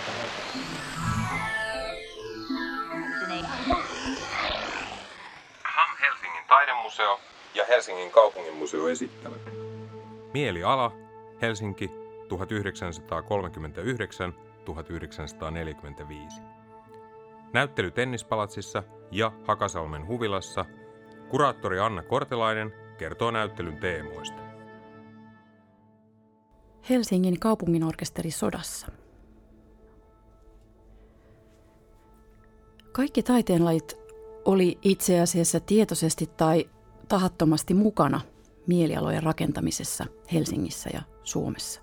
Taholta. HAM Helsingin taidemuseo ja Helsingin kaupunginmuseo esittävät. Mieliala, Helsinki, 1939-1945. Näyttely Tennispalatsissa ja Hakasalmen huvilassa. Kuraattori Anna Kortelainen kertoo näyttelyn teemoista. Helsingin kaupunginorkesteri sodassa. Kaikki taiteenlajit oli itse asiassa tietoisesti tai tahattomasti mukana mielialojen rakentamisessa Helsingissä ja Suomessa.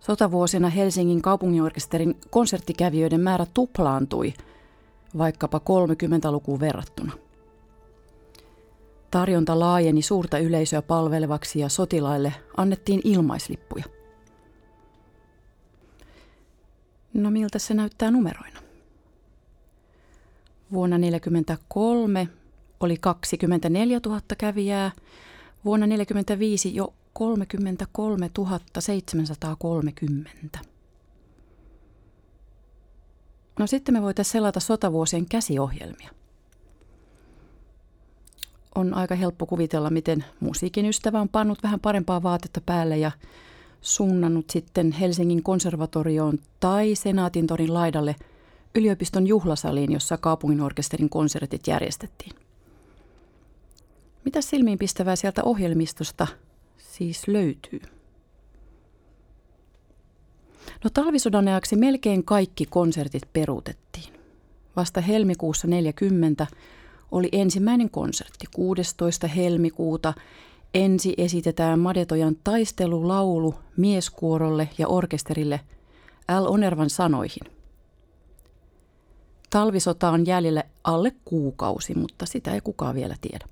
Sotavuosina Helsingin kaupunginorkesterin konserttikävijöiden määrä tuplaantui vaikkapa 30-lukuun verrattuna. Tarjonta laajeni suurta yleisöä palvelevaksi ja sotilaille annettiin ilmaislippuja. No miltä se näyttää numeroina? Vuonna 1943 oli 24 000 kävijää, vuonna 1945 jo 33 730. No sitten me voitaisiin selata sotavuosien käsiohjelmia. On aika helppo kuvitella, miten musiikin ystävä on pannut vähän parempaa vaatetta päälle ja suunnannut sitten Helsingin konservatorioon tai Senaatintorin laidalle yliopiston juhlasaliin, jossa kaupunginorkesterin konsertit järjestettiin. Mitä silmiinpistävää sieltä ohjelmistosta siis löytyy? No talvisodan ajaksi melkein kaikki konsertit peruutettiin. Vasta helmikuussa 40 oli ensimmäinen konsertti 16. helmikuuta. Ensi esitetään Madetojan taistelulaulu mieskuorolle ja orkesterille L. Onervan sanoihin. Talvisota on jäljellä alle kuukausi, mutta sitä ei kukaan vielä tiedä.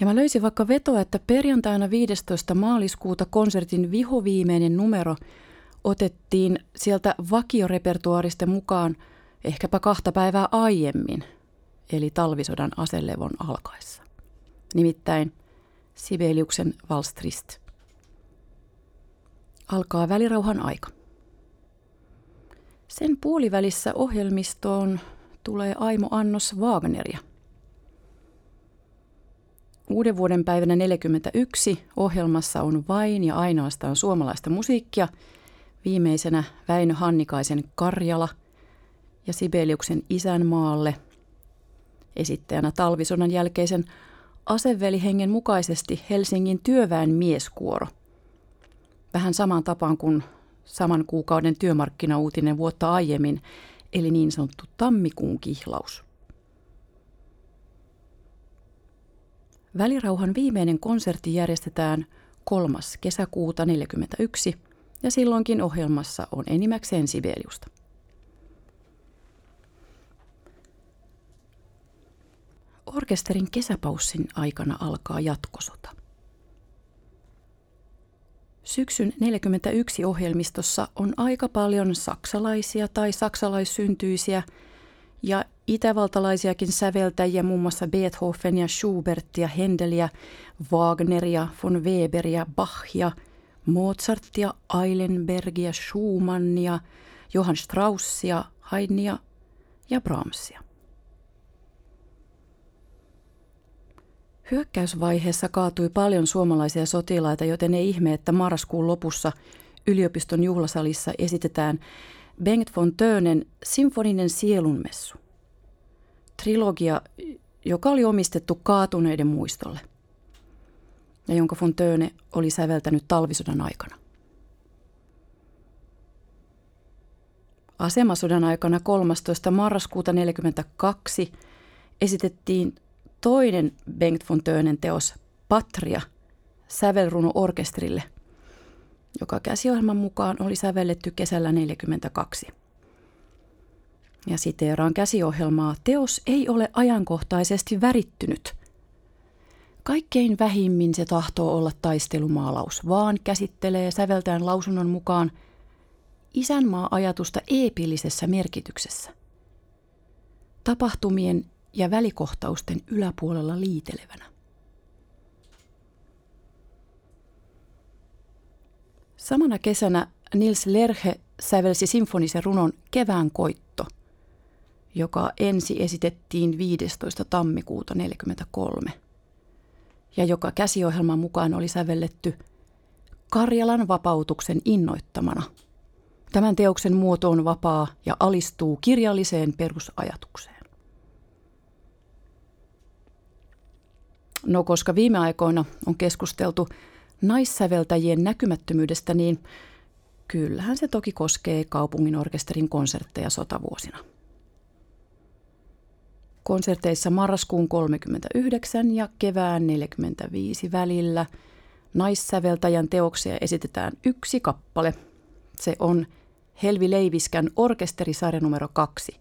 Ja mä löysin vaikka vetoa, että perjantaina 15. maaliskuuta konsertin vihoviimeinen numero otettiin sieltä vakiorepertuaaristen mukaan ehkäpä kahta päivää aiemmin, eli talvisodan aselevon alkaessa. Nimittäin Sibeliuksen Valstrist. Alkaa välirauhan aika. Sen puolivälissä ohjelmistoon tulee Aimo Annos Wagneria. Uuden vuoden päivänä 41 ohjelmassa on vain ja ainoastaan suomalaista musiikkia. Viimeisenä Väinö Hannikaisen Karjala ja Sibeliuksen Isänmaalle. Esittäjänä talvisodan jälkeisen asevelihengen mukaisesti Helsingin työväen mieskuoro. Vähän samaan tapaan kuin saman kuukauden työmarkkinauutinen vuotta aiemmin, eli niin sanottu tammikuun kihlaus. Välirauhan viimeinen konsertti järjestetään 3. kesäkuuta 1941 ja silloinkin ohjelmassa on enimmäkseen Sibeliusta. Orkesterin kesäpaussin aikana alkaa jatkosota. Syksyn 41 ohjelmistossa on aika paljon saksalaisia tai saksalaissyntyisiä ja itävaltalaisiakin säveltäjiä, muun muassa Beethovenia, Schubertia, Händeliä, Wagneria, von Weberia, Bachia, Mozartia, Eilenbergia, Schumannia, Johann Straussia, Haydnia ja Brahmsia. Hyökkäysvaiheessa kaatui paljon suomalaisia sotilaita, joten ei ihme, että marraskuun lopussa yliopiston juhlasalissa esitetään Bengt von Tönen Sinfoninen sielunmessu. Trilogia, joka oli omistettu kaatuneiden muistolle ja jonka von Töne oli säveltänyt talvisodan aikana. Asemasodan aikana 13. marraskuuta 1942 esitettiin toinen Bengt von Tönen teos Patria sävelruno orkesterille, joka käsiohjelman mukaan oli sävelletty kesällä 1942. Ja siteeraan käsiohjelmaa, teos ei ole ajankohtaisesti värittynyt. Kaikkein vähimmin se tahtoo olla taistelumaalaus, vaan käsittelee säveltään lausunnon mukaan isänmaa-ajatusta eepillisessä merkityksessä. Tapahtumien ja välikohtausten yläpuolella liitelevänä. Samana kesänä Nils Lerhe sävelsi sinfonisen runon Kevään koitto, joka ensi esitettiin 15. tammikuuta 1943 ja joka käsiohjelman mukaan oli sävelletty Karjalan vapautuksen innoittamana. Tämän teoksen muoto on vapaa ja alistuu kirjalliseen perusajatukseen. No koska viime aikoina on keskusteltu naissäveltäjien näkymättömyydestä, niin kyllähän se toki koskee kaupungin orkesterin konsertteja sotavuosina. Konserteissa marraskuun 39 ja kevään 45 välillä naissäveltäjän teoksia esitetään yksi kappale. Se on Helvi Leiviskän orkesterisarja numero kaksi,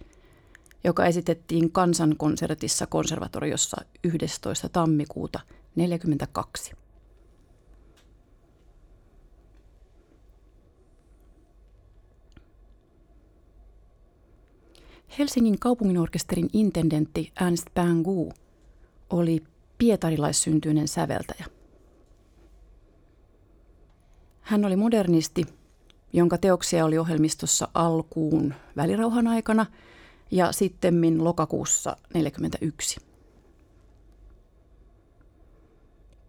joka esitettiin kansankonsertissa konservatoriossa 11. tammikuuta 1942. Helsingin kaupunginorkesterin intendentti Ernst Bangu oli pietarilaissyntyinen säveltäjä. Hän oli modernisti, jonka teoksia oli ohjelmistossa alkuun välirauhan aikana ja sitten lokakuussa 1941.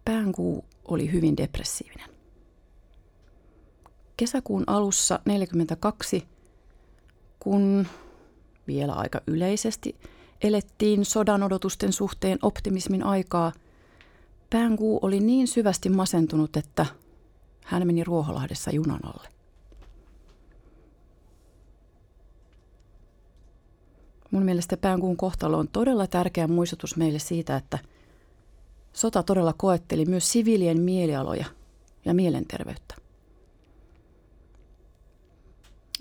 Bangu oli hyvin depressiivinen. Kesäkuun alussa 1942, kun vielä aika yleisesti elettiin sodan odotusten suhteen optimismin aikaa, Päänkuu oli niin syvästi masentunut, että hän meni Ruoholahdessa junan alle. Mun mielestä Päänkuun kohtalo on todella tärkeä muistutus meille siitä, että sota todella koetteli myös siviilien mielialoja ja mielenterveyttä.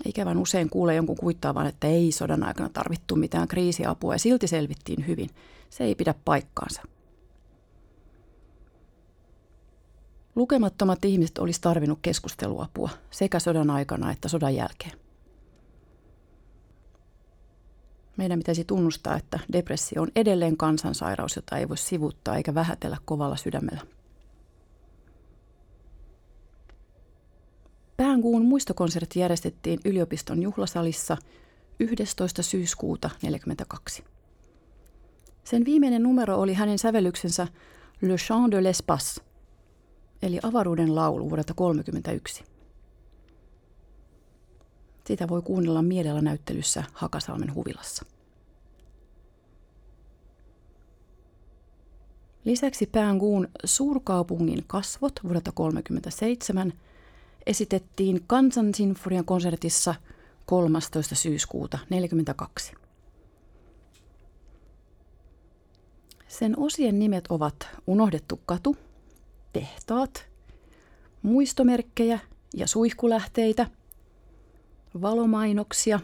Ikävän usein kuulee jonkun kuittaavan, että ei sodan aikana tarvittu mitään kriisiapua ja silti selvittiin hyvin. Se ei pidä paikkaansa. Lukemattomat ihmiset olisi tarvinnut keskusteluapua sekä sodan aikana että sodan jälkeen. Meidän pitäisi tunnustaa, että depressio on edelleen kansansairaus, jota ei voi sivuttaa eikä vähätellä kovalla sydämellä. Päänkuun muistokonsertti järjestettiin yliopiston juhlasalissa 11. syyskuuta 1942. Sen viimeinen numero oli hänen sävellyksensä Le Chant de l'Espace, eli avaruuden laulu vuodelta 1931. Sitä voi kuunnella mielellä näyttelyssä Hakasalmen huvilassa. Lisäksi Päänkuun suurkaupungin kasvot vuodelta 1937 – esitettiin Kansansinfonian konsertissa 13. syyskuuta 1942. Sen osien nimet ovat Unohdettu katu, Tehtaat, Muistomerkkejä ja suihkulähteitä, Valomainoksia,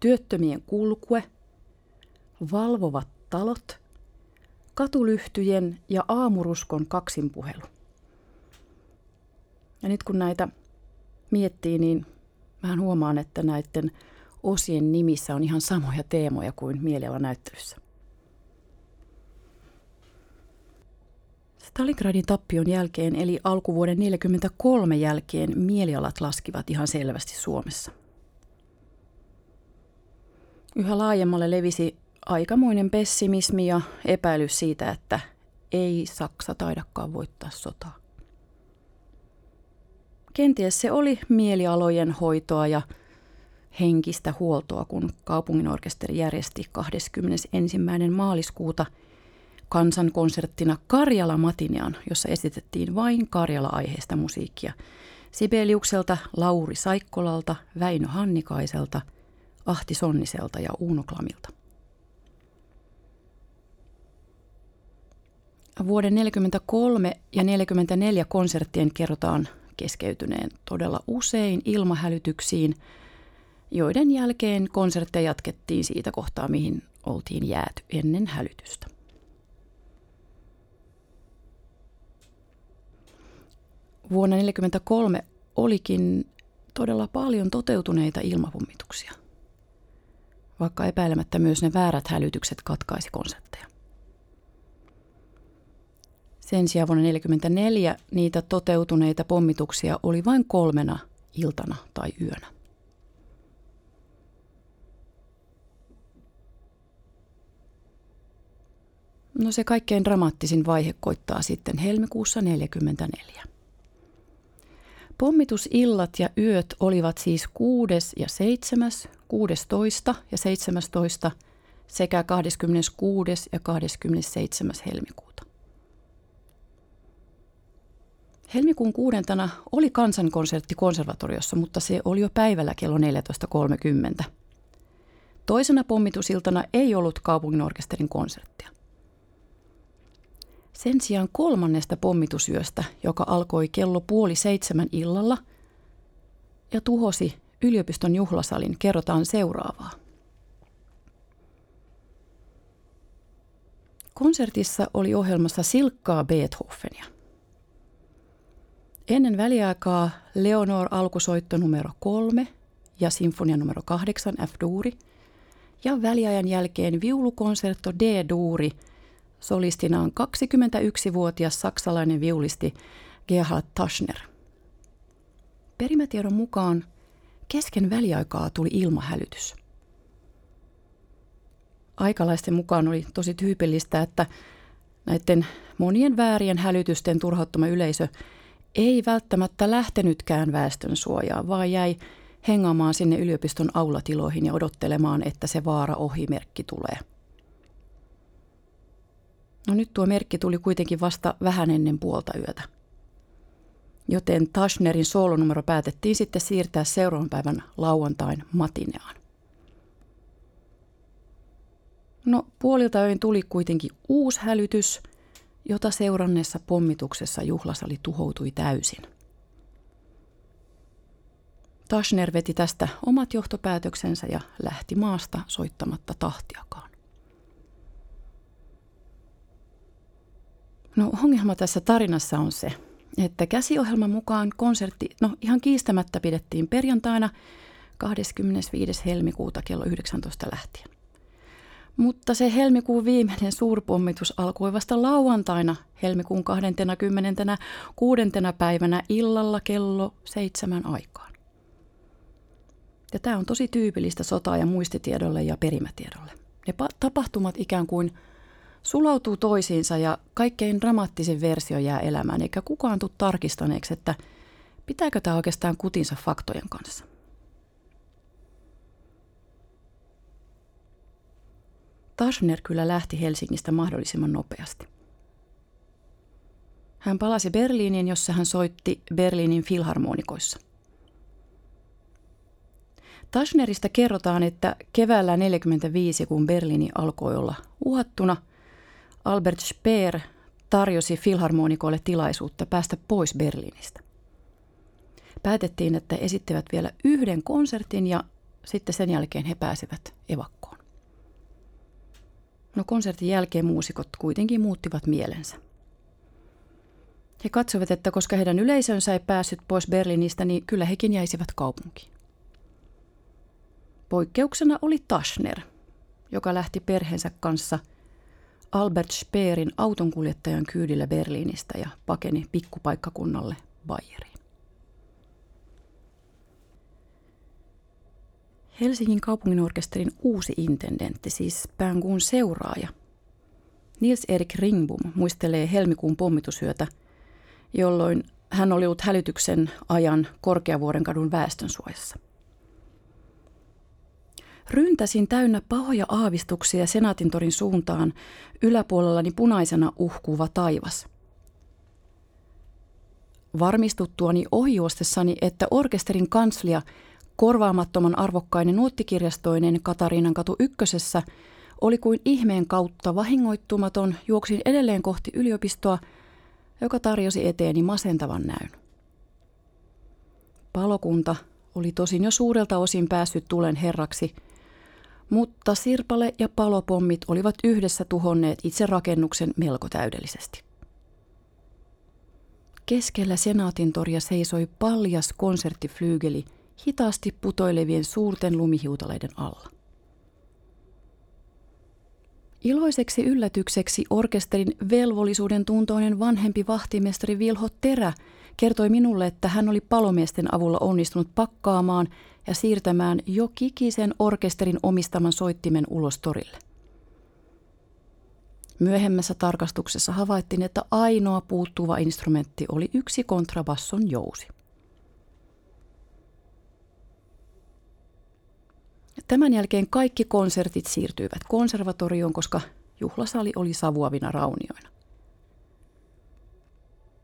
Työttömien kulkue, Valvovat talot, Katulyhtyjen ja Aamuruskon kaksinpuhelu. Ja nyt kun näitä miettii, niin vähän huomaan, että näiden osien nimissä on ihan samoja teemoja kuin mielialanäyttelyssä. Stalingradin tappion jälkeen eli alkuvuoden 1943 jälkeen mielialat laskivat ihan selvästi Suomessa. Yhä laajemmalle levisi aikamoinen pessimismi ja epäilys siitä, että ei Saksa taidakaan voittaa sotaa. Kenties se oli mielialojen hoitoa ja henkistä huoltoa, kun kaupunginorkesteri järjesti 21. maaliskuuta kansankonserttina Karjala Matinian, jossa esitettiin vain Karjala-aiheista musiikkia. Sibeliukselta, Lauri Saikkolalta, Väinö Hannikaiselta, Ahti Sonniselta ja Uuno Klamilta. Vuoden 43 ja 44 konserttien kerrotaan keskeytyneen todella usein ilmahälytyksiin, joiden jälkeen konsertteja jatkettiin siitä kohtaa, mihin oltiin jääty ennen hälytystä. Vuonna 1943 olikin todella paljon toteutuneita ilmapommituksia, vaikka epäilemättä myös ne väärät hälytykset katkaisi konsertteja. Sen sijaan vuonna 1944 niitä toteutuneita pommituksia oli vain kolmena iltana tai yönä. No se kaikkein dramaattisin vaihe koittaa sitten helmikuussa 1944. Pommitusillat ja yöt olivat siis 6. ja 7., 16. ja 17. sekä 26. ja 27. helmikuuta. Helmikuun kuudentana oli kansankonsertti konservatoriossa, mutta se oli jo päivällä kello 14.30. Toisena pommitusiltana ei ollut kaupungin orkesterin konserttia. Sen sijaan kolmannesta pommitusyöstä, joka alkoi kello puoli seitsemän illalla ja tuhosi yliopiston juhlasalin, kerrotaan seuraavaa. Konsertissa oli ohjelmassa silkkaa Beethovenia. Ennen väliaikaa Leonor alkusoitto numero kolme ja sinfonia numero kahdeksan F-duuri ja väliajan jälkeen viulukonsertto D-duuri – Solistina on 21-vuotias saksalainen viulisti Gerhard Taschner. Perimätiedon mukaan kesken väliaikaa tuli ilmahälytys. Aikalaisten mukaan oli tosi tyypillistä, että näiden monien väärien hälytysten turhauttama yleisö ei välttämättä lähtenytkään väestön suojaan, vaan jäi hengaamaan sinne yliopiston aulatiloihin ja odottelemaan, että se vaara ohimerkki tulee – No nyt tuo merkki tuli kuitenkin vasta vähän ennen puolta yötä. Joten Tashnerin soolonumero päätettiin sitten siirtää seuraavan päivän lauantain matineaan. No puolilta öin tuli kuitenkin uusi hälytys, jota seuranneessa pommituksessa juhlasali tuhoutui täysin. Tashner veti tästä omat johtopäätöksensä ja lähti maasta soittamatta tahtiakaan. No ongelma tässä tarinassa on se, että käsiohjelman mukaan konsertti, no ihan kiistämättä pidettiin perjantaina 25. helmikuuta kello 19 lähtien. Mutta se helmikuun viimeinen suurpommitus alkoi vasta lauantaina helmikuun 26. päivänä illalla kello seitsemän aikaan. Ja tämä on tosi tyypillistä sota- ja muistitiedolle ja perimätiedolle. Ne tapahtumat ikään kuin – sulautuu toisiinsa ja kaikkein dramaattisin versio jää elämään, eikä kukaan tule tarkistaneeksi, että pitääkö tämä oikeastaan kutinsa faktojen kanssa. Taschner kyllä lähti Helsingistä mahdollisimman nopeasti. Hän palasi Berliiniin, jossa hän soitti Berliinin filharmonikoissa. Taschnerista kerrotaan, että keväällä 1945, kun Berliini alkoi olla uhattuna – Albert Speer tarjosi filharmonikoille tilaisuutta päästä pois Berliinistä. Päätettiin, että esittävät vielä yhden konsertin ja sitten sen jälkeen he pääsevät evakkoon. No konsertin jälkeen muusikot kuitenkin muuttivat mielensä. He katsoivat, että koska heidän yleisönsä ei päässyt pois Berliinistä, niin kyllä hekin jäisivät kaupunkiin. Poikkeuksena oli Taschner, joka lähti perheensä kanssa – Albert Speerin autonkuljettajan kyydillä Berliinistä ja pakeni pikkupaikkakunnalle Bayeriin. Helsingin kaupunginorkesterin uusi intendentti, siis Päänkuun seuraaja, Nils Erik Ringbom muistelee helmikuun pommitusyötä, jolloin hän oli ollut hälytyksen ajan Korkeavuoren kadun väestönsuojassa – Ryntäsin täynnä pahoja aavistuksia Senaatintorin suuntaan, yläpuolellani punaisena uhkuva taivas. Varmistuttuani ohijuostessani, että orkesterin kanslia, korvaamattoman arvokkainen nuottikirjastoinen Katariinan katu ykkösessä, oli kuin ihmeen kautta vahingoittumaton, juoksin edelleen kohti yliopistoa, joka tarjosi eteeni masentavan näyn. Palokunta oli tosin jo suurelta osin päässyt tulen herraksi – mutta sirpale ja palopommit olivat yhdessä tuhonneet itse rakennuksen melko täydellisesti. Keskellä senaatintoria seisoi paljas konserttiflyygeli hitaasti putoilevien suurten lumihiutaleiden alla. Iloiseksi yllätykseksi orkesterin velvollisuuden tuntoinen vanhempi vahtimestari Vilho Terä kertoi minulle, että hän oli palomiesten avulla onnistunut pakkaamaan ja siirtämään jo kikisen orkesterin omistaman soittimen ulos torille. Myöhemmässä tarkastuksessa havaittiin, että ainoa puuttuva instrumentti oli yksi kontrabasson jousi. Tämän jälkeen kaikki konsertit siirtyivät konservatorioon, koska juhlasali oli savuavina raunioina.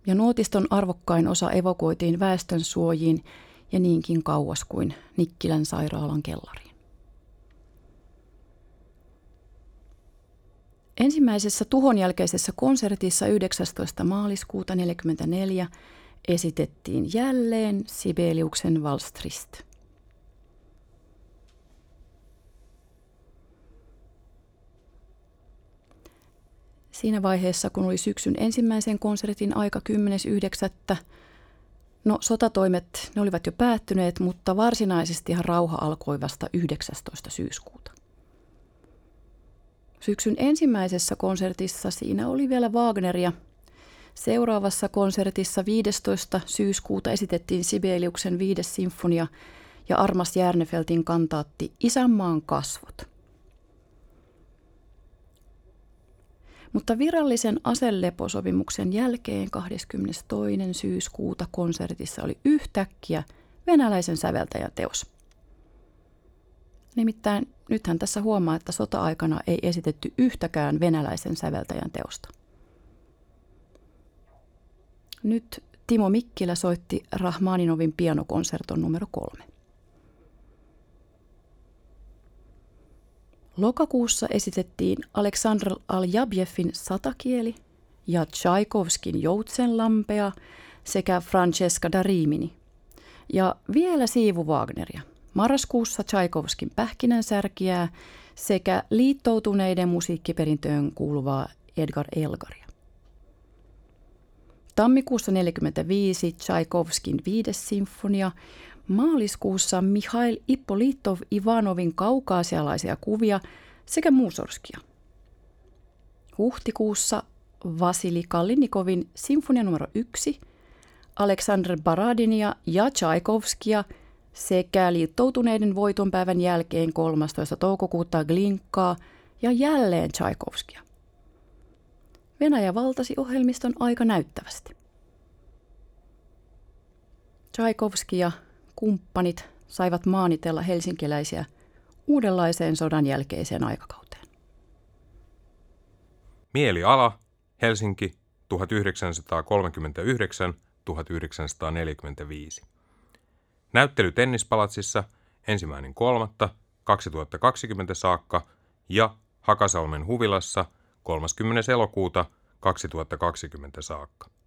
Ja nuotiston arvokkain osa evokoitiin väestön suojiin ja niinkin kauas kuin Nikkilän sairaalan kellariin. Ensimmäisessä tuhon jälkeisessä konsertissa 19. maaliskuuta 1944 esitettiin jälleen Sibeliuksen Valstrist. Siinä vaiheessa, kun oli syksyn ensimmäisen konsertin aika 10.9., no sotatoimet, ne olivat jo päättyneet, mutta varsinaisestihan rauha alkoi vasta 19. syyskuuta. Syksyn ensimmäisessä konsertissa siinä oli vielä Wagneria. Seuraavassa konsertissa 15. syyskuuta esitettiin Sibeliuksen viides sinfonia ja Armas Järnefeltin kantaatti Isänmaan kasvot – Mutta virallisen aseleposopimuksen jälkeen 22. syyskuuta konsertissa oli yhtäkkiä venäläisen säveltäjän teos. Nimittäin nythän tässä huomaa, että sota-aikana ei esitetty yhtäkään venäläisen säveltäjän teosta. Nyt Timo Mikkilä soitti Rahmaninovin pianokonserton numero kolme. Lokakuussa esitettiin Aleksandr Aljabjefin Satakieli ja Tchaikovskin Joutsenlampea sekä Francesca da Rimini. Ja vielä siivu Wagneria. Marraskuussa Tchaikovskin Pähkinänsärkiää sekä liittoutuneiden musiikkiperintöön kuuluvaa Edgar Elgaria. Tammikuussa 1945 Tchaikovskin viides sinfonia maaliskuussa Mihail Ippolitov Ivanovin kaukaasialaisia kuvia sekä Muusorskia. Huhtikuussa Vasili Kallinikovin sinfonia numero 1, Aleksandr Baradinia ja Tchaikovskia sekä liittoutuneiden voitonpäivän jälkeen 13. toukokuuta Glinkaa ja jälleen Tchaikovskia. Venäjä valtasi ohjelmiston aika näyttävästi. Tchaikovskia kumppanit saivat maanitella helsinkiläisiä uudenlaiseen sodan jälkeiseen aikakauteen. Mieliala, Helsinki, 1939-1945. Näyttely Tennispalatsissa ensimmäinen kolmatta 2020 saakka ja Hakasalmen huvilassa 30. elokuuta 2020 saakka.